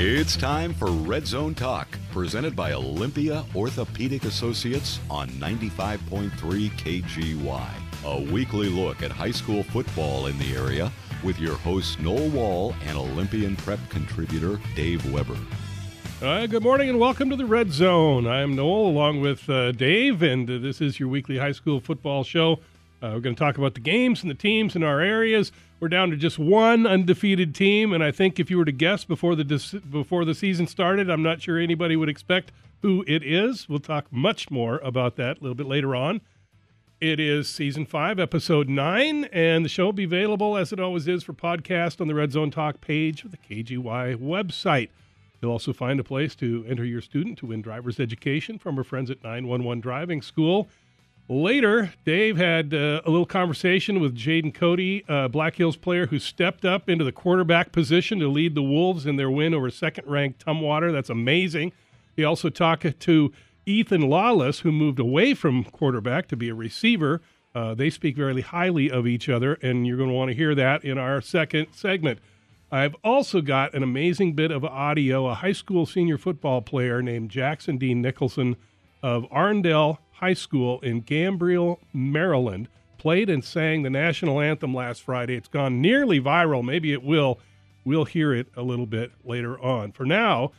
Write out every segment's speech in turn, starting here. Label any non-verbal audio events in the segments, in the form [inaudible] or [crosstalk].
It's time for Red Zone Talk, presented by Olympia Orthopedic Associates on 95.3 KGY. A weekly look at high school football in the area with your hosts Noel Wall and Olympian prep contributor Dave Weber. Uh, good morning and welcome to the Red Zone. I'm Noel along with uh, Dave, and uh, this is your weekly high school football show. Uh, we're going to talk about the games and the teams in our areas. We're down to just one undefeated team, and I think if you were to guess before the dis- before the season started, I'm not sure anybody would expect who it is. We'll talk much more about that a little bit later on. It is season five, episode nine, and the show will be available as it always is for podcast on the Red Zone Talk page of the KGY website. You'll also find a place to enter your student to win driver's education from our friends at 911 Driving School. Later, Dave had uh, a little conversation with Jaden Cody, a Black Hills player who stepped up into the quarterback position to lead the Wolves in their win over second ranked Tumwater. That's amazing. He also talked to Ethan Lawless, who moved away from quarterback to be a receiver. Uh, they speak very highly of each other, and you're going to want to hear that in our second segment. I've also got an amazing bit of audio. A high school senior football player named Jackson Dean Nicholson of Arundel High School in Gambrills, Maryland, played and sang the national anthem last Friday. It's gone nearly viral. Maybe it will. We'll hear it a little bit later on. For now,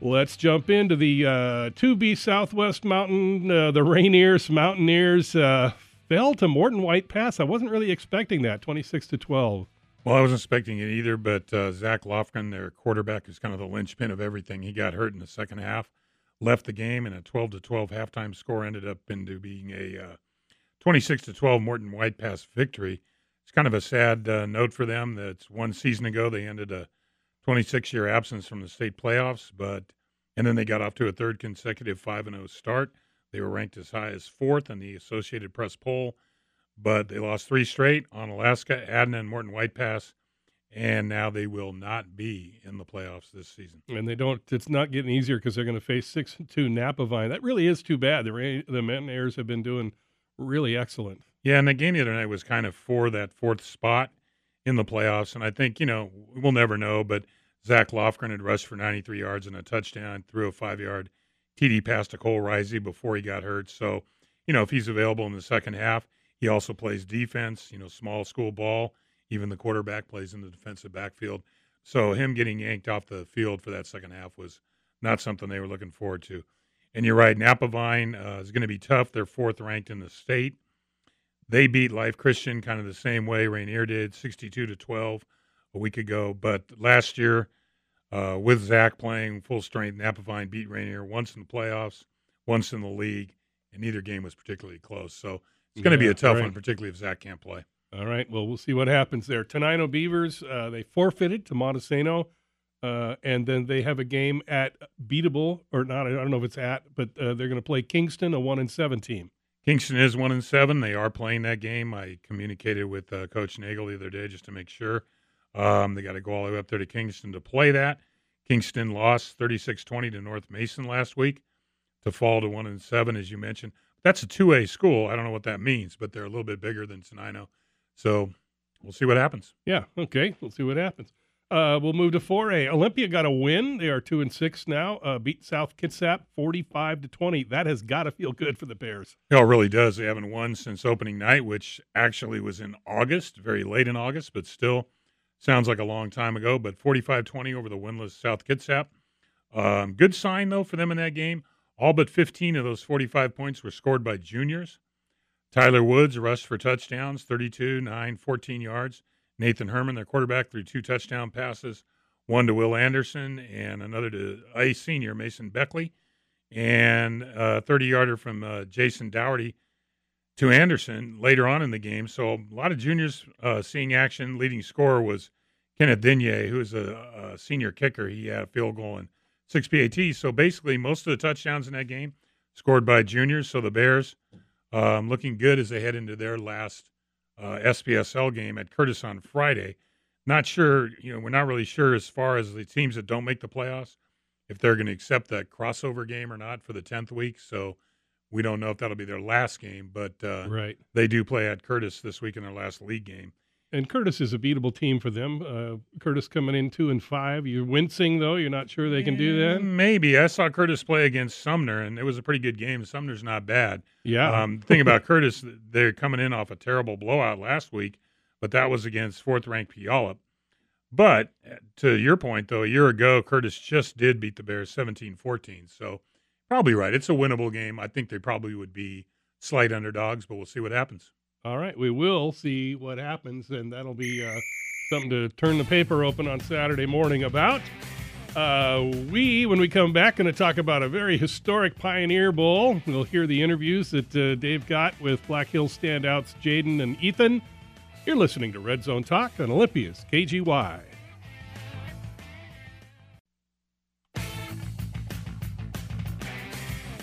let's jump into the uh, 2B Southwest Mountain. Uh, the Rainiers Mountaineers uh, fell to Morton White Pass. I wasn't really expecting that, 26 to 12. Well, I wasn't expecting it either, but uh, Zach Lofgren, their quarterback, is kind of the linchpin of everything. He got hurt in the second half left the game, and a 12 to 12 halftime score ended up into being a uh, 26 to 12 Morton White Pass victory. It's kind of a sad uh, note for them. That one season ago they ended a 26 year absence from the state playoffs, but and then they got off to a third consecutive 5 and 0 start. They were ranked as high as fourth in the Associated Press poll, but they lost three straight Onalaska, Adna, and Morton White Pass and now they will not be in the playoffs this season. And they don't. It's not getting easier because they're going to face six and two Napavine. That really is too bad. The the Mountaineers have been doing really excellent. Yeah, and the game the other night was kind of for that fourth spot in the playoffs. And I think you know we'll never know, but Zach Lofgren had rushed for 93 yards and a touchdown, threw a five yard TD pass to Cole Risey before he got hurt. So you know if he's available in the second half, he also plays defense. You know, small school ball even the quarterback plays in the defensive backfield. So him getting yanked off the field for that second half was not something they were looking forward to. And you're right, Napavine uh, is going to be tough. They're fourth ranked in the state. They beat Life Christian kind of the same way Rainier did, 62 to 12 a week ago. But last year, uh, with Zach playing full strength, Napavine beat Rainier once in the playoffs, once in the league, and neither game was particularly close. So it's going to yeah, be a tough right. one, particularly if Zach can't play. All right. Well, we'll see what happens there. Tenino Beavers, uh, they forfeited to Montesano, uh, and then they have a game at Beatable, or not. I don't know if it's at, but uh, they're going to play Kingston, a one and seven team. Kingston is one and seven. They are playing that game. I communicated with uh, Coach Nagel the other day just to make sure. Um, they got to go all the way up there to Kingston to play that. Kingston lost 36-20 to North Mason last week to fall to one and seven, as you mentioned. That's a two A school. I don't know what that means, but they're a little bit bigger than Tenino. So we'll see what happens. Yeah. Okay. We'll see what happens. Uh, we'll move to 4A. Olympia got a win. They are two and six now. Uh, beat South Kitsap 45 to 20. That has got to feel good for the Bears. It really does. They haven't won since opening night, which actually was in August, very late in August, but still sounds like a long time ago. But 45 20 over the winless South Kitsap. Um, good sign, though, for them in that game. All but 15 of those 45 points were scored by juniors. Tyler Woods rushed for touchdowns 32, 9, 14 yards. Nathan Herman, their quarterback, threw two touchdown passes, one to Will Anderson and another to a senior, Mason Beckley, and a 30 yarder from uh, Jason Dougherty to Anderson later on in the game. So a lot of juniors uh, seeing action. Leading scorer was Kenneth Denier, who is a, a, senior kicker. He had a field goal and six PATs. So basically, most of the touchdowns in that game scored by juniors. So the Bears um, looking good as they head into their last uh, SPSL game at Curtis on Friday. Not sure, you know, we're not really sure as far as the teams that don't make the playoffs if they're going to accept that crossover game or not for the 10th week. So we don't know if that'll be their last game, but uh, right. they do play at Curtis this week in their last league game. And Curtis is a beatable team for them. Uh, Curtis coming in two and five. You're wincing though. You're not sure they can do that. Maybe I saw Curtis play against Sumner, and it was a pretty good game. Sumner's not bad. Yeah. Um, thing about Curtis, they're coming in off a terrible blowout last week, but that was against fourth-ranked Puyallup. But uh, to your point, though, a year ago, Curtis just did beat the Bears 17-14. So probably right. It's a winnable game. I think they probably would be slight underdogs, but we'll see what happens. All right, we will see what happens, and that'll be uh, something to turn the paper open on Saturday morning about. Uh, we, when we come back, going to talk about a very historic Pioneer Bowl. We'll hear the interviews that uh, Dave got with Black Hills standouts Jaden and Ethan. You're listening to Red Zone Talk on Olympia's KGY.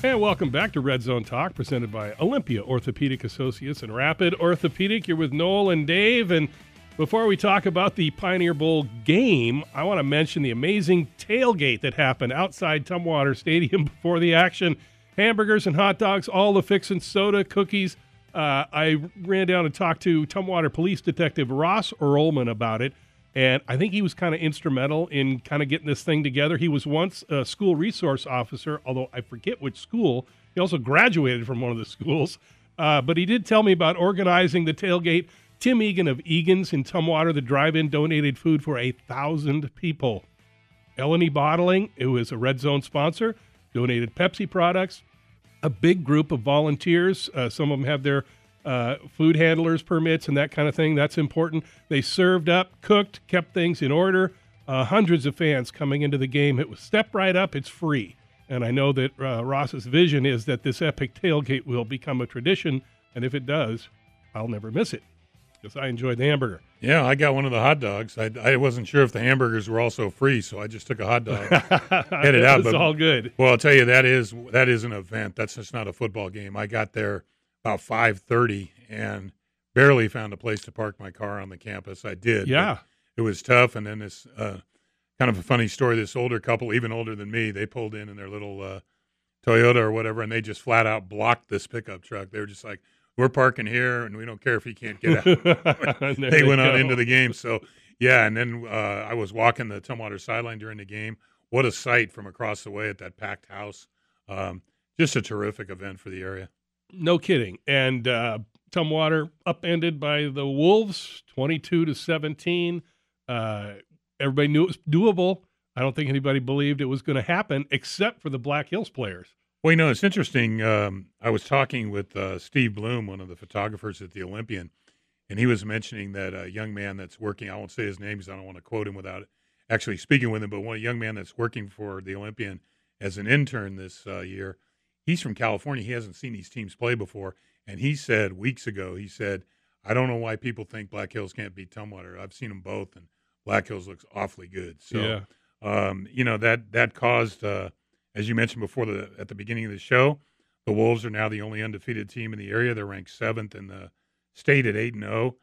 And welcome back to Red Zone Talk, presented by Olympia Orthopedic Associates and Rapid Orthopedic. You're with Noel and Dave. And before we talk about the Pioneer Bowl game, I want to mention the amazing tailgate that happened outside Tumwater Stadium [laughs] before the action. Hamburgers and hot dogs, all the fixin' soda, cookies. Uh, I ran down and talked to Tumwater Police Detective Ross Earlman about it. And I think he was kind of instrumental in kind of getting this thing together. He was once a school resource officer, although I forget which school. He also graduated from one of the schools. Uh, but he did tell me about organizing the tailgate. Tim Egan of Egan's in Tumwater, the drive in, donated food for a thousand people. Eleni Bottling, who is a Red Zone sponsor, donated Pepsi products. A big group of volunteers. Uh, some of them have their uh, food handlers permits and that kind of thing. That's important. They served up, cooked, kept things in order. Uh, hundreds of fans coming into the game. It was step right up. It's free. And I know that uh, Ross's vision is that this epic tailgate will become a tradition. And if it does, I'll never miss it because I enjoyed the hamburger. Yeah, I got one of the hot dogs. I, I wasn't sure if the hamburgers were also free, so I just took a hot dog, [laughs] headed out. It's all good. well, I'll tell you that is that is an event. That's just not a football game. I got there about five thirty and barely found a place to park my car on the campus. I did. Yeah. it was tough. And then this uh, kind of a funny story. This older couple, even older than me, they pulled in in their little uh, Toyota or whatever, and they just flat out blocked this pickup truck. They were just like, "We're parking here, and we don't care if he can't get out." [laughs] [laughs] There they went on into the game. So yeah, and then uh, I was walking the Tumwater sideline during the game. What a sight from across the way at that packed house! Um, just a terrific event for the area. No kidding. And uh, Tumwater upended by the Wolves, twenty-two to seventeen. Uh, everybody knew it was doable. I don't think anybody believed it was going to happen, except for the Black Hills players. Well, you know, it's interesting. Um, I was talking with uh, Steve Bloom, one of the photographers at the Olympian, and he was mentioning that a young man that's working, I won't say his name because I don't want to quote him without actually speaking with him, but one young man that's working for the Olympian as an intern this uh, year, he's from California. He hasn't seen these teams play before. And he said weeks ago, he said, I don't know why people think Black Hills can't beat Tumwater. I've seen them both, and Black Hills looks awfully good. So, yeah. um, you know that that caused, uh, as you mentioned before the at the beginning of the show, the Wolves are now the only undefeated team in the area. They're ranked seventh in the state at eight and zero.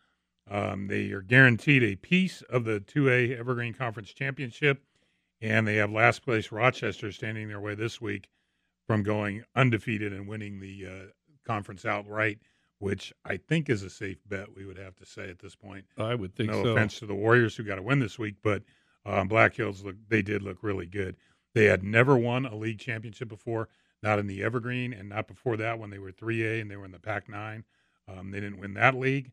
Um, they are guaranteed a piece of the two A Evergreen Conference championship, and they have last place Rochester standing their way this week from going undefeated and winning the uh, conference outright, which I think is a safe bet. We would have to say at this point I would think no so. offense to the Warriors who got to win this week, but um, Black Hills look they did look really good. They had never won a league championship before, not in the Evergreen, and not before that when they were 3A and they were in the Pac-9. Um, they didn't win that league.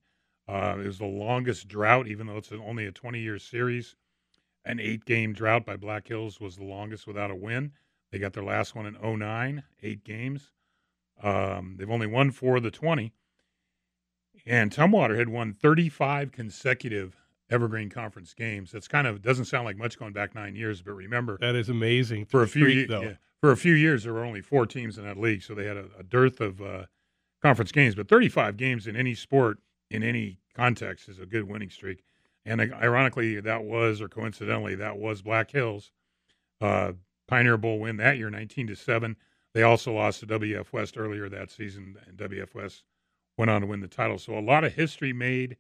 Uh, it was the longest drought, even though it's only a 20-year series. An eight-game drought by Black Hills was the longest without a win. They got their last one in 09, eight games. Um, they've only won four of the 20. And Tumwater had won 35 consecutive Evergreen Conference games. That's kind of doesn't sound like much going back nine years, but remember, That is amazing. for a few streak, years, though. for a few years, there were only four teams in that league, so they had a, a dearth of uh, conference games. But 35 games in any sport, in any context, is a good winning streak. And uh, ironically, that was, or coincidentally, that was Black Hills uh, Pioneer Bowl win that year, 19 to seven. They also lost to WF West earlier that season, and WF West went on to win the title. So a lot of history made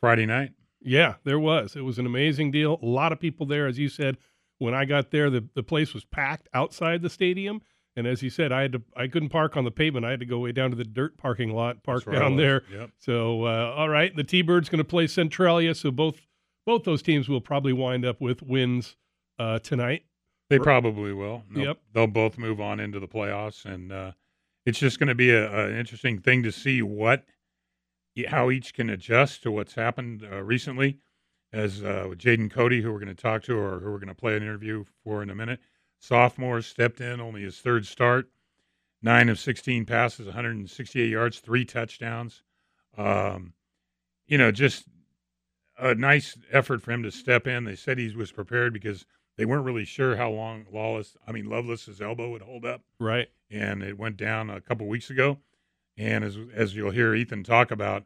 Friday night. Yeah, there was. It was an amazing deal. A lot of people there, as you said. When I got there, the, the place was packed outside the stadium, And as you said, I had to I couldn't park on the pavement. I had to go way down to the dirt parking lot, park down there. Yep. So uh, all right, the T-Birds going to play Centralia. So both both those teams will probably wind up with wins uh, tonight. They probably will. They'll, Yep. They'll both move on into the playoffs, and uh, it's just going to be a, an interesting thing to see what how each can adjust to what's happened uh, recently. As uh, with Jaden Cody, who we're going to talk to, or who we're going to play an interview for in a minute, sophomore stepped in, only his third start, nine of 16 passes, 168 yards, three touchdowns. Um, you know, just a nice effort for him to step in. They said he was prepared because they weren't really sure how long Lawless, I mean Lovelace's elbow would hold up, Right. and it went down a couple weeks ago. And as as you'll hear Ethan talk about,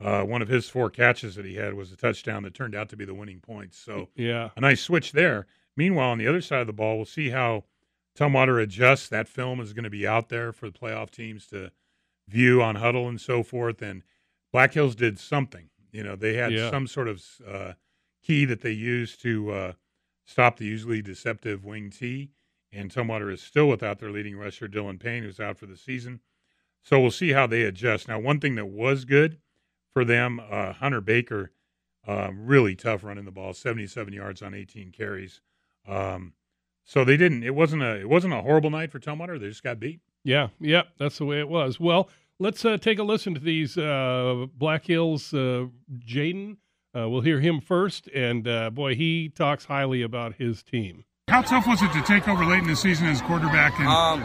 uh, one of his four catches that he had was a touchdown that turned out to be the winning points. So Yeah. a nice switch there. Meanwhile, on the other side of the ball, we'll see how Tumwater adjusts. That film is going to be out there for the playoff teams to view on Huddle and so forth. And Black Hills did something. You know, they had Yeah. some sort of uh, key that they used to uh, stop the usually deceptive wing T. And Tumwater is still without their leading rusher, Dylan Payne, who's out for the season. So we'll see how they adjust. Now, one thing that was good for them, uh, Hunter Baker, um, really tough running the ball, 77 yards on 18 carries. Um, so they didn't. It wasn't a. It wasn't a horrible night for Tumwater. They just got beat. Yeah, yeah, that's the way it was. Well, let's uh, take a listen to these uh, Black Hills. Uh, Jaden, uh, we'll hear him first, and uh, boy, he talks highly about his team. How tough was it to take over late in the season as quarterback? And Um,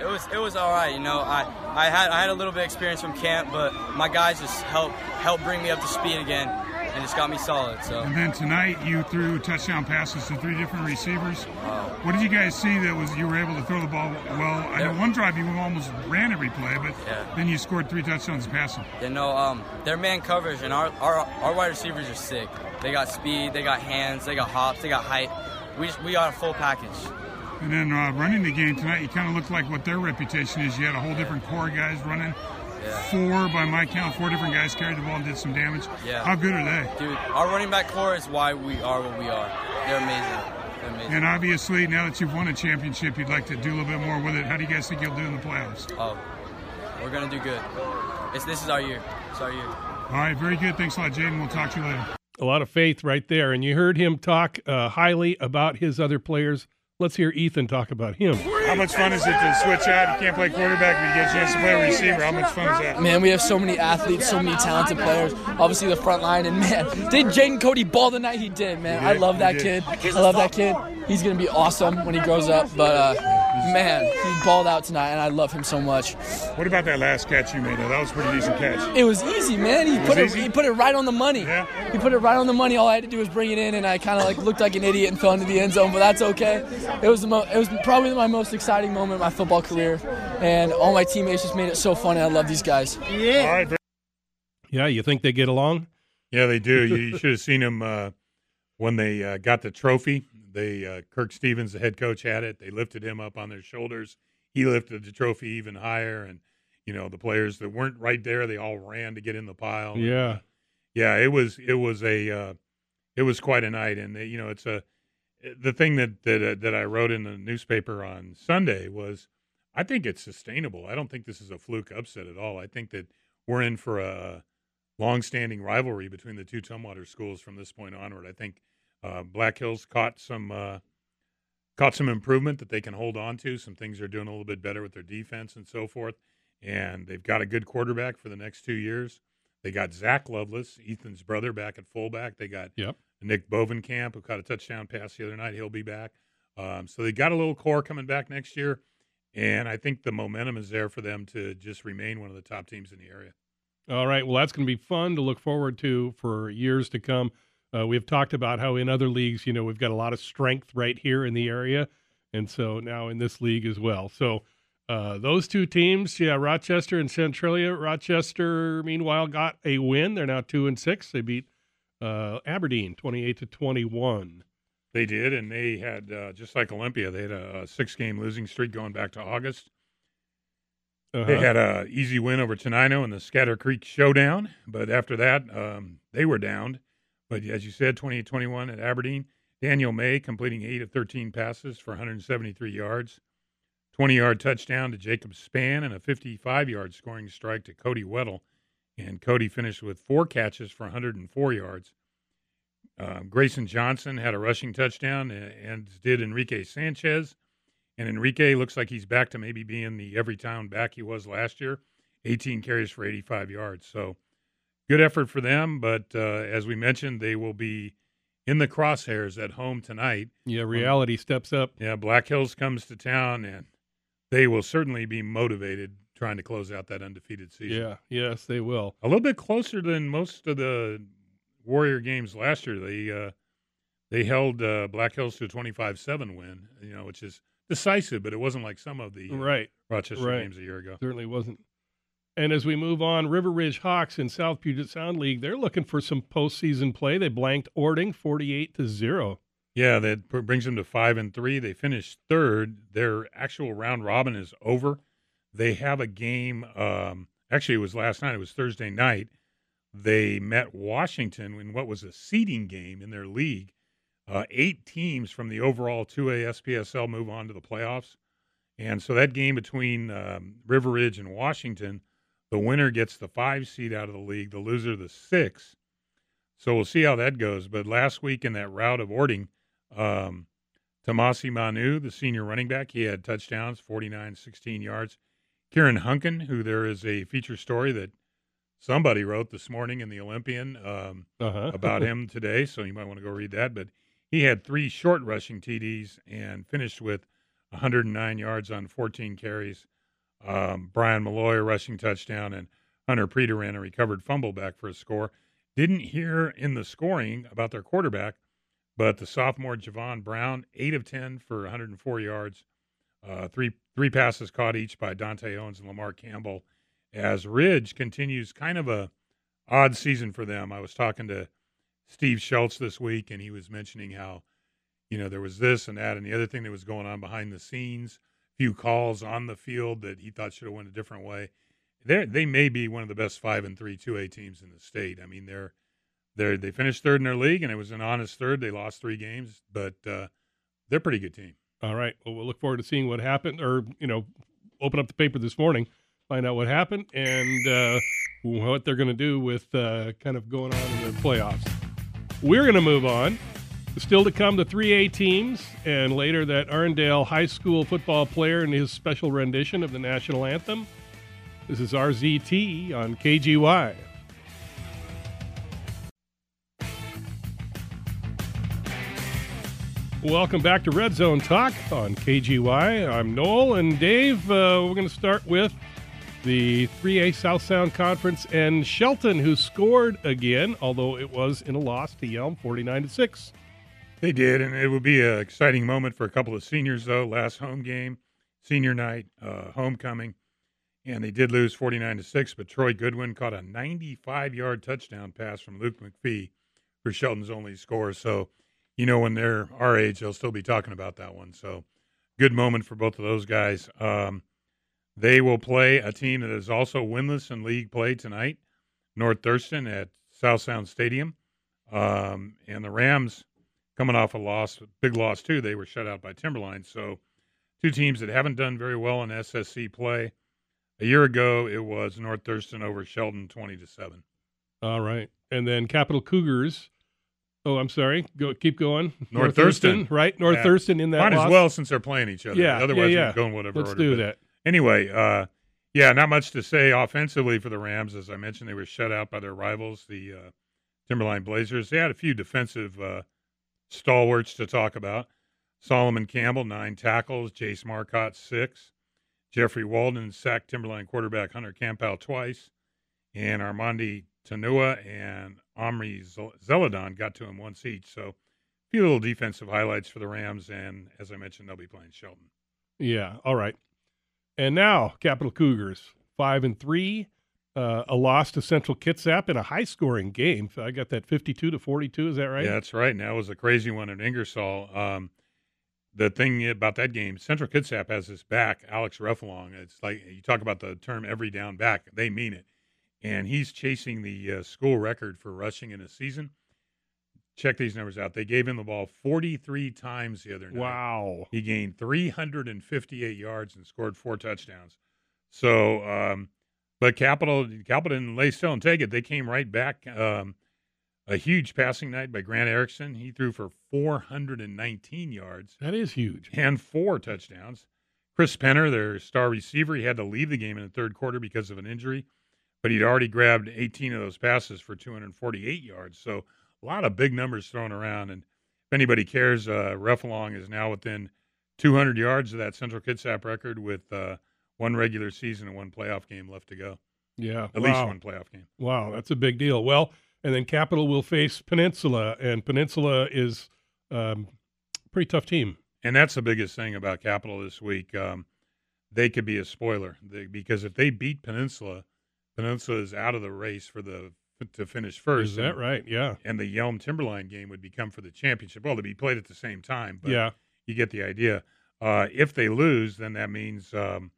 it was it was all right. You know, I, I had I had a little bit of experience from camp, but my guys just helped helped bring me up to speed again, and just got me solid. So and then tonight you threw touchdown passes to three different receivers. Wow. What did you guys see that was you were able to throw the ball well? I know one drive you almost ran every play, but Yeah. then you scored three touchdowns passing. you know, um, their man coverage and our, our our wide receivers are sick. They got speed, they got hands, they got hops, they got height. We just, we got a full package. And then uh, running the game tonight, you kind of looked like what their reputation is. You had a whole different core guys running. Yeah. Four, by my count, four different guys carried the ball and did some damage. Yeah. How good are they? Dude, our running back core is why we are what we are. They're amazing. They're amazing. And obviously, now that you've won a championship, you'd like to do a little bit more with it. How do you guys think you'll do in the playoffs? Oh, we're gonna do good. It's this is our year. It's our year. All right, very good. Thanks a lot, Jaden. We'll talk to you later. A lot of faith right there, and you heard him talk uh, highly about his other players. Let's hear Ethan talk about him. How much fun is it to switch out? You can't play quarterback, but you get a chance to play a receiver. How much fun is that? Man, we have so many athletes, so many talented players. Obviously, the front line, and man, [laughs] did Jaden Cody ball the night he did, man. He I love that kid. I love that kid. He's gonna be awesome when he grows up. But uh, man, he balled out tonight, and I love him so much. What about that last catch you made? though? That was a pretty decent catch. It was easy, man. He was put it. easy? He put it right on the money. Yeah. He put it right on the money. All I had to do was bring it in, and I kind of like looked like an idiot and fell into the end zone. But that's okay. It was the mo- It was probably my most exciting moment of my football career, and all my teammates just made it so fun. And I love these guys. All right, very- Yeah, you think they get along? Yeah, they do. You, you should have seen them uh, when they uh, got the trophy. They uh, Kirk Stevens, the head coach, had it. They lifted him up on their shoulders. He lifted the trophy even higher, and you know the players that weren't right there, they all ran to get in the pile. Yeah. yeah, it was it was a uh, it was quite a night, and they, you know it's a the thing that that uh, that I wrote in the newspaper on Sunday was I think it's sustainable. I don't think this is a fluke upset at all. I think that we're in for a long-standing rivalry between the two Tumwater schools from this point onward. I think uh, Black Hills caught some uh, caught some improvement that they can hold on to. Some things are doing a little bit better with their defense and so forth. And they've got a good quarterback for the next two years. They got Zach Lovelace, Ethan's brother, back at fullback. They got Yep. Nick Bovenkamp, who caught a touchdown pass the other night. He'll be back. Um, so they got a little core coming back next year. And I think the momentum is there for them to just remain one of the top teams in the area. All right. Well, that's going to be fun to look forward to for years to come. Uh, we've talked about how in other leagues, you know, we've got a lot of strength right here in the area. And so now in this league as well. So uh, those two teams, yeah, Rochester and Centralia. Rochester, meanwhile, got a win. They're now two and six. They beat uh, Aberdeen 28 to 21. They did, and they had uh, just like Olympia, they had a, a six-game losing streak going back to August. Uh-huh. They had a easy win over Tenino in the Scatter Creek Showdown, but after that, um, they were downed. But as you said, 28-21 at Aberdeen. Daniel May completing eight of 13 passes for 173 yards. 20 yard touchdown to Jacob Span and a 55 yard scoring strike to Cody Weddle. And Cody finished with four catches for 104 yards. Um, Grayson Johnson had a rushing touchdown, and did Enrique Sanchez. And Enrique looks like he's back to maybe being the every down back he was last year 18 carries for 85 yards. So good effort for them. But uh, as we mentioned, they will be in the crosshairs at home tonight. Yeah, reality um, steps up. Yeah, Black Hills comes to town, and they will certainly be motivated trying to close out that undefeated season. Yeah, yes, they will. A little bit closer than most of the Warrior games last year. They uh, they held uh, Black Hills to a 25-7 win, you know, which is decisive, but it wasn't like some of the right Rochester right. games a year ago. Certainly wasn't. And as we move on, River Ridge Hawks in South Puget Sound League, they're looking for some postseason play. They blanked Orting 48 to 0. Yeah, that brings them to five and three. They finished third. Their actual round robin is over. They have a game. Um, actually, it was last night. It was Thursday night. They met Washington in what was a seeding game in their league. Uh, eight teams from the overall 2A SPSL move on to the playoffs. And so that game between um, River Ridge and Washington, the winner gets the five seed out of the league, the loser the six. So we'll see how that goes. But last week in that rout of Orting, um, Tomasi Manu, the senior running back, he had touchdowns, 49, 16 yards. Kieran Hunkin, who there is a feature story that somebody wrote this morning in the Olympian um, uh-huh. about [laughs] him today, so you might want to go read that. But he had three short rushing TDs and finished with 109 yards on 14 carries. Um, Brian Malloy, a rushing touchdown, and Hunter Preter ran a recovered fumble back for a score. Didn't hear in the scoring about their quarterback, but the sophomore Javon Brown, eight of ten for 104 yards, uh, three three passes caught each by Dante Owens and Lamar Campbell. As Ridge continues kind of a odd season for them. I was talking to Steve Schultz this week, and he was mentioning how you know there was this and that and the other thing that was going on behind the scenes. Few calls on the field that he thought should have went a different way. They they may be one of the best five and three two A teams in the state. I mean they're they they finished third in their league, and it was an honest third. They lost three games, but uh, they're a pretty good team. All right. Well, we'll look forward to seeing what happened, or you know, open up the paper this morning, find out what happened, and uh, what they're going to do with uh, kind of going on in the playoffs. We're going to move on. Still to come, the 3A teams, and later that Arundel High School football player and his special rendition of the national anthem. This is RZT on KGY. Welcome back to Red Zone Talk on KGY. I'm Noel and Dave. Uh, we're going to start with the 3A South Sound Conference and Shelton, who scored again, although it was in a loss to Yelm, 49 to six. They did, and it would be an exciting moment for a couple of seniors, though. Last home game, senior night, uh, homecoming, and they did lose 49 to six. But Troy Goodwin caught a 95 yard touchdown pass from Luke McPhee for Shelton's only score. So you know, when they're our age, they'll still be talking about that one. So, good moment for both of those guys. Um, they will play a team that is also winless in league play tonight, North Thurston at South Sound Stadium. Um, and the Rams coming off a loss, big loss too. They were shut out by Timberline. So, two teams that haven't done very well in SSC play. A year ago, it was North Thurston over Shelton, twenty to seven. All right, and then Capital Cougars Oh, I'm sorry. Go keep going. North, North Thurston, Thurston, right? North yeah. Thurston in that. Might loss. as well since they're playing each other. Yeah, Otherwise, yeah, yeah. going whatever. Let's order. do but that. Anyway, uh, yeah, not much to say offensively for the Rams. As I mentioned, they were shut out by their rivals, the uh, Timberline Blazers. They had a few defensive uh, stalwarts to talk about. Solomon Campbell, nine tackles. Jace Marcotte, six. Jeffrey Walden sacked Timberline quarterback Hunter Campbell twice. And Armandi Tanua and Omri Zeladon got to him once each. So a few little defensive highlights for the Rams. And as I mentioned, they'll be playing Shelton. Yeah. All right. And now Capital Cougars, five and three. Uh, a loss to Central Kitsap in a high-scoring game. I got that fifty-two to forty-two. Is that right? Yeah, that's right. And that was a crazy one at Ingersoll. Um, the thing about that game, Central Kitsap has his back, Alex Ruffalong. It's like you talk about the term "every down back." They mean it and he's chasing the uh, school record for rushing in a season. check these numbers out. They gave him the ball 43 times the other night. Wow. He gained 358 yards and scored four touchdowns. So, um, but Capital, Capital didn't lay still and take it. They came right back. Um, a huge passing night by Grant Erickson. He threw for 419 yards That is huge. and four touchdowns. Chris Penner, their star receiver, he had to leave the game in the third quarter because of an injury, but he'd already grabbed 18 of those passes for 248 yards. So a lot of big numbers thrown around. And if anybody cares, uh, Refalong is now within 200 yards of that Central Kitsap record with uh, one regular season and one playoff game left to go. Yeah. At wow. least one playoff game. Wow, that's a big deal. Well, and then Capital will face Peninsula, and Peninsula is um, a pretty tough team. And that's the biggest thing about Capital this week. Um, they could be a spoiler they, because if they beat Peninsula, Peninsula is out of the race for the to finish first. Is that and, right? Yeah. And the Yelm Timberline game would become for the championship. Well, they'd be played at the same time, but yeah. you get the idea. Uh, if they lose, then that means um,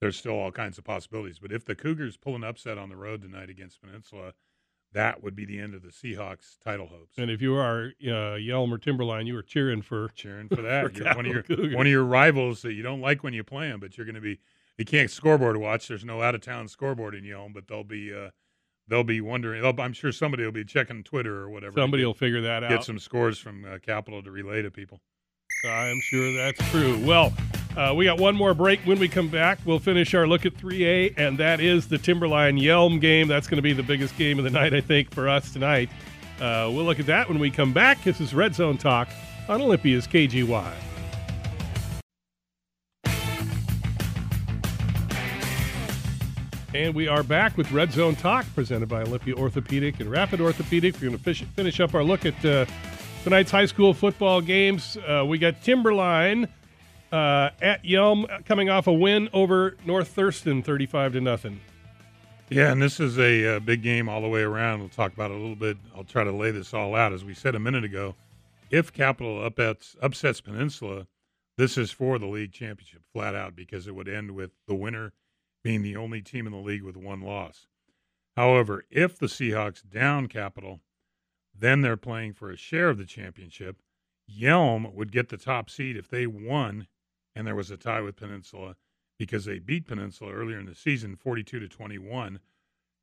there's still all kinds of possibilities. But if the Cougars pull an upset on the road tonight against Peninsula, that would be the end of the Seahawks title hopes. And if you are uh, Yelm or Timberline, you were cheering for. [laughs] cheering for that. [laughs] For one of your Cougars. one of your rivals that you don't like when you play them, but you're going to be. You can't scoreboard watch. There's no out of town scoreboard in Yelm, but they'll be uh, they'll be wondering. they'll- I'm sure somebody will be checking Twitter or whatever. Somebody will figure that out. get some scores from uh, Capital to relay to people. I'm sure that's true. Well, uh, we got one more break. When we come back, we'll finish our look at 3A, and that is the Timberline Yelm game. That's going to be the biggest game of the night, I think, for us tonight. Uh, we'll look at that when we come back. This is Red Zone Talk on Olympia's KGY. And we are back with Red Zone Talk, presented by Olympia Orthopedic and Rapid Orthopedic. We're going to finish up our look at uh, tonight's high school football games. Uh, we got Timberline uh, at Yelm coming off a win over North Thurston, thirty-five to nothing. Yeah, and this is a, uh big game all the way around. We'll talk about it a little bit. I'll try to lay this all out. As we said a minute ago, if Capital upsets, upsets Peninsula, this is for the league championship flat out because it would end with the winner being the only team in the league with one loss. However, if the Seahawks down Capital, then they're playing for a share of the championship. Yelm would get the top seed if they won and there was a tie with Peninsula because they beat Peninsula earlier in the season 42 to 21.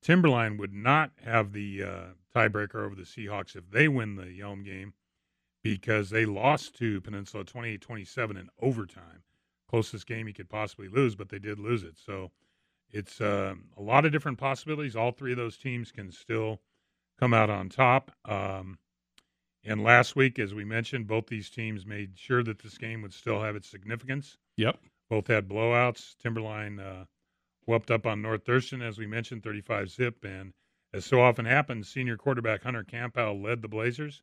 Timberline would not have the uh, tiebreaker over the Seahawks if they win the Yelm game because they lost to Peninsula 28 27 in overtime. Closest game you could possibly lose, but they did lose it. So it's uh, a lot of different possibilities. All three of those teams can still come out on top. Um, and last week, as we mentioned, both these teams made sure that this game would still have its significance. Yep. Both had blowouts. Timberline uh, whooped up on North Thurston, as we mentioned, 35 zip. And as so often happens, senior quarterback Hunter Campbell led the Blazers,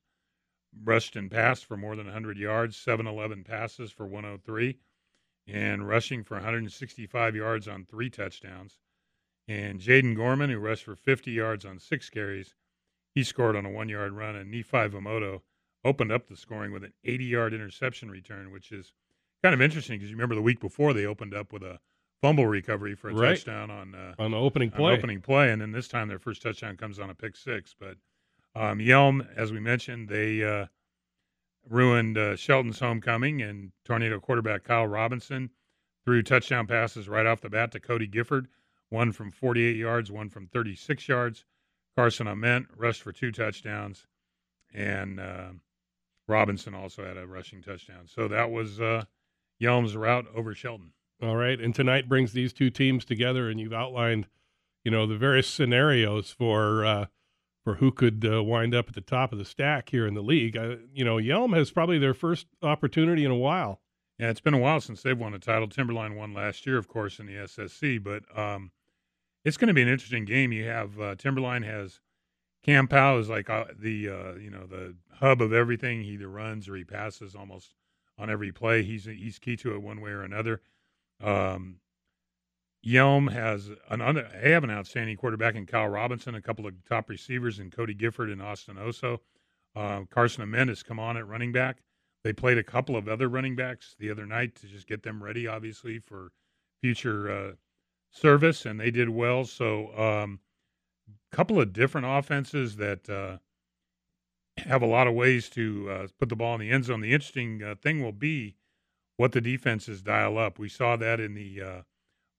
rushed and passed for more than 100 yards, 7 11 passes for 103, and rushing for 165 yards on three touchdowns. And Jaden Gorman, who rushed for 50 yards on six carries, he scored on a one yard run. And Nephi Vamoto opened up the scoring with an 80 yard interception return, which is kind of interesting because you remember the week before they opened up with a fumble recovery for a Right. touchdown on uh, On the opening play. opening play, and then this time their first touchdown comes on a pick six. But um, Yelm, as we mentioned, they uh, ruined uh, Shelton's homecoming, and Tornado quarterback Kyle Robinson threw touchdown passes right off the bat to Cody Gifford, one from 48 yards, one from 36 yards. Carson Ament rushed for two touchdowns, and uh, Robinson also had a rushing touchdown. So that was uh, Yelm's rout over Shelton. All right, and tonight brings these two teams together, and you've outlined, you know, the various scenarios for uh, for who could uh, wind up at the top of the stack here in the league. Uh, you know, Yelm has probably their first opportunity in a while. Yeah, it's been a while since they've won a title. Timberline won last year, of course, in the SSC, but um, it's going to be an interesting game. You have uh, Timberline has Campbell is like uh, the uh, you know the hub of everything. He either runs or he passes almost on every play. He's he's key to it one way or another. Um, Yelm has another. They have an outstanding quarterback in Kyle Robinson, a couple of top receivers in Cody Gifford and Austin Oso. Uh, Carson Ament has come on at running back. They played a couple of other running backs the other night to just get them ready, obviously, for future uh, service, and they did well. So, a um, couple of different offenses that uh, have a lot of ways to uh, put the ball in the end zone. The interesting uh, thing will be what the defenses dial up. We saw that in the uh,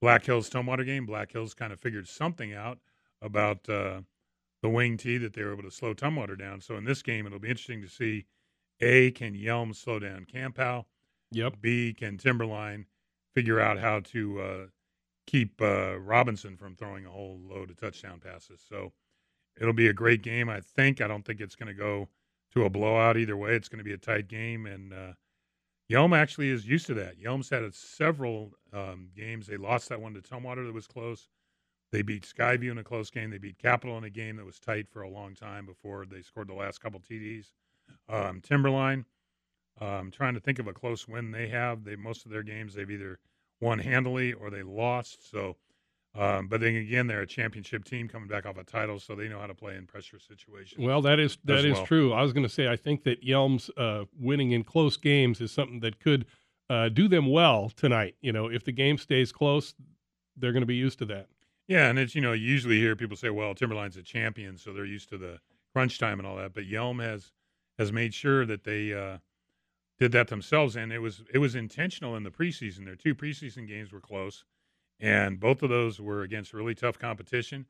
Black Hills Tumwater game. Black Hills kind of figured something out about uh, the wing T that they were able to slow Tumwater down. So in this game, it'll be interesting to see a can Yelm slow down Campbell. Yep. B can Timberline figure out how to uh, keep uh, Robinson from throwing a whole load of touchdown passes. So it'll be a great game. I think. I don't think it's going to go to a blowout either way. It's going to be a tight game, and uh, Yelm actually is used to that. Yelm's had several um, games. They lost that one to Tumwater that was close. They beat Skyview in a close game. They beat Capital in a game that was tight for a long time before they scored the last couple TDs. Um, Timberline, I'm trying to think of a close win they have. They most of their games they've either won handily or they lost. So um, but then again, they're a championship team coming back off a title, so they know how to play in pressure situations. Well, that is that is well. true. I was going to say I think that Yelm's uh, winning in close games is something that could uh, do them well tonight. You know, if the game stays close, they're going to be used to that. Yeah, and it's you know you usually hear people say, "Well, Timberline's a champion, so they're used to the crunch time and all that." But Yelm has has made sure that they uh, did that themselves, and it was it was intentional in the preseason. Their two preseason games were close and both of those were against really tough competition.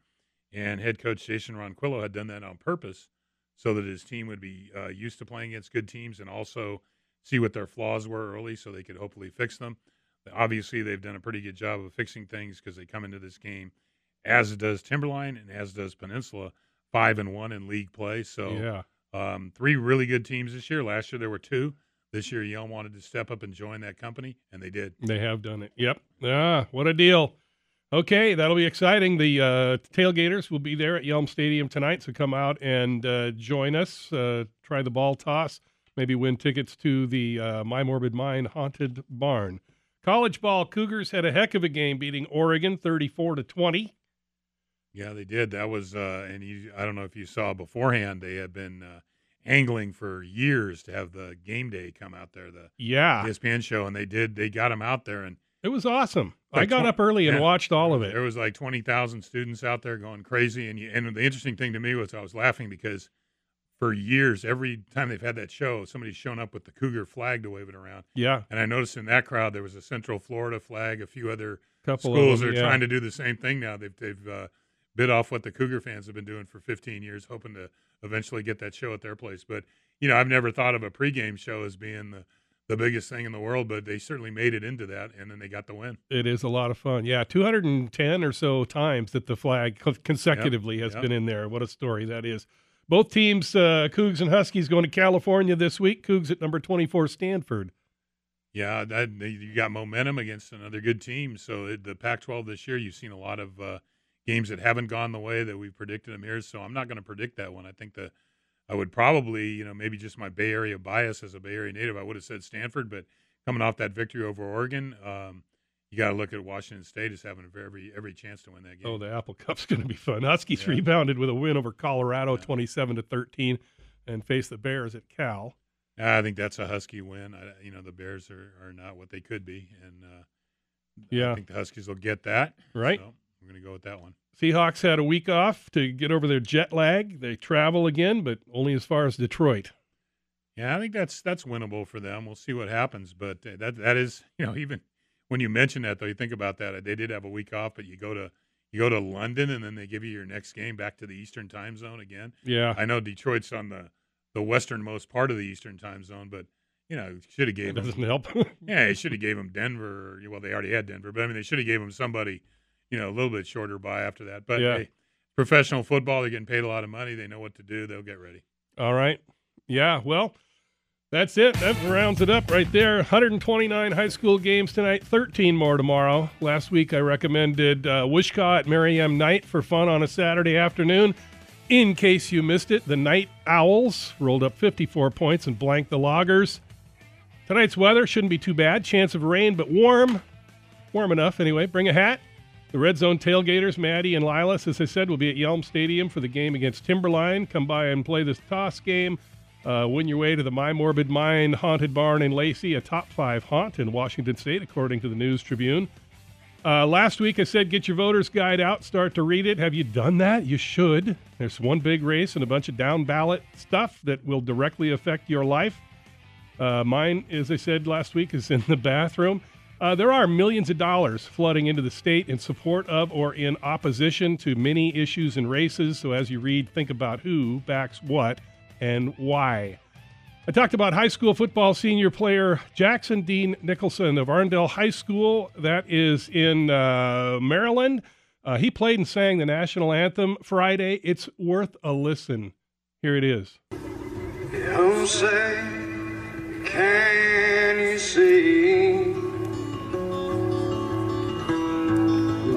And head coach Jason Ronquillo had done that on purpose so that his team would be uh, used to playing against good teams and also see what their flaws were early so they could hopefully fix them. Obviously, they've done a pretty good job of fixing things because they come into this game, as does Timberline and as does Peninsula, five and one in league play. So, yeah. um, three really good teams this year. Last year there were two. This year, Yelm wanted to step up and join that company, and they did. They have done it. Yep. Ah, what a deal. Okay, that'll be exciting. The uh, tailgaters will be there at Yelm Stadium tonight, so come out and uh, join us. Uh, try the ball toss. Maybe win tickets to the uh, My Morbid Mind Haunted Barn. College ball Cougars had a heck of a game, beating Oregon thirty-four to twenty. Yeah, they did. That was, uh, and you, I don't know if you saw beforehand, they had been uh, angling for years to have the game day come out there, the yeah ESPN show, and they did. They got them out there, and it was awesome. Like I got tw- up early and yeah. watched all of it. there was like twenty thousand students out there going crazy. And you, and the interesting thing to me was I was laughing because for years, every time they've had that show, somebody's shown up with the Cougar flag to wave it around. Yeah, And I noticed in that crowd there was a Central Florida flag, a few other couple schools of them, are yeah. trying to do the same thing now. They've they've uh, bit off what the Cougar fans have been doing for 15 years, hoping to eventually get that show at their place. But you know, I've never thought of a pregame show as being the the biggest thing in the world, but they certainly made it into that, and then they got the win. It is a lot of fun. Yeah, 210 or so times that the flag co- [laughs] consecutively has yep. been in there. What a story that is. Both teams, uh, Cougs and Huskies, going to California this week. Cougs at number 24, Stanford. Yeah, that you got momentum against another good team. So it, the Pac-12 this year, you've seen a lot of uh, games that haven't gone the way that we predicted them here. So I'm not going to predict that one. I think the I would probably, you know, maybe just my Bay Area bias as a Bay Area native, I would have said Stanford. But coming off that victory over Oregon, um, you got to look at Washington State as having every every chance to win that game. Oh, the Apple Cup's going to be fun. Huskies Yeah. rebounded with a win over Colorado, Yeah. 27 to 13, and face the Bears at Cal. I think that's a Husky win. I, you know, the Bears are, are not what they could be, and uh, Yeah. I think the Huskies will get that. Right. So we're going to go with that one. Seahawks had a week off to get over their jet lag. They travel again, but only as far as Detroit. Yeah, I think that's that's winnable for them. We'll see what happens, but uh, that that is, [laughs] you know, even when you mention that though, you think about that. They did have a week off, but you go to you go to London and then they give you your next game back to the Eastern Time Zone again. Yeah, I know Detroit's on the the westernmost part of the Eastern Time Zone, but you know, should have it gave them doesn't help. [laughs] yeah, they should have gave them Denver. Or, well, they already had Denver, but I mean, they should have gave them somebody, you know, a little bit shorter by after that. But Yeah. hey, professional football, they're getting paid a lot of money. They know what to do. They'll get ready. All right. Yeah, well, that's it. That rounds it up right there. 129 high school games tonight, 13 more tomorrow. Last week I recommended uh, Wishkah at Mary M. Knight for fun on a Saturday afternoon. In case you missed it, the Night Owls rolled up 54 points and blanked the Loggers. Tonight's weather shouldn't be too bad. Chance of rain, but warm. Warm enough anyway. Bring a hat. The Red Zone tailgaters, Maddie and Lilas, as I said, will be at Yelm Stadium for the game against Timberline. Come by and play this toss game. Uh, win your way to the My Morbid Mind Haunted Barn in Lacey, a top five haunt in Washington State, according to the News Tribune. Uh, last week I said get your voter's guide out, start to read it. Have you done that? You should. There's one big race and a bunch of down ballot stuff that will directly affect your life. Uh, mine, as I said last week, is in the bathroom. Uh, there are millions of dollars flooding into the state in support of or in opposition to many issues and races. So as you read, think about who backs what and why. I talked about high school football senior player Jackson Dean Nicholson of Arundel High School. That is in uh, Maryland. Uh, he played and sang the national anthem Friday. It's worth a listen. Here it is. You say, can you see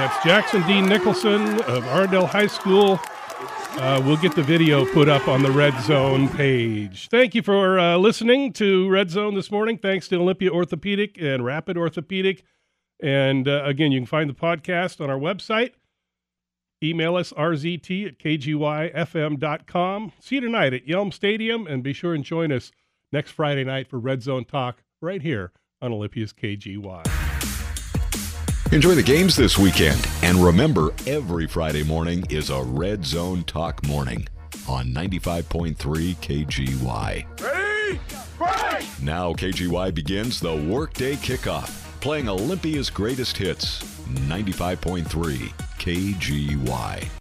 that's Jackson Dean Nicholson of Ardell High School. Uh, we'll get the video put up on the Red Zone page. Thank you for uh, listening to Red Zone this morning. Thanks to Olympia Orthopedic and Rapid Orthopedic. And uh, again, you can find the podcast on our website. Email us rzt at kgyfm.com. See you tonight at Yelm Stadium, and be sure and join us next Friday night for Red Zone Talk right here on Olympia's KGY. Enjoy the games this weekend. And remember, every Friday morning is a Red Zone Talk morning on 95.3 KGY. Ready? Break! Now KGY begins the workday kickoff, playing Olympia's greatest hits, 95.3 KGY.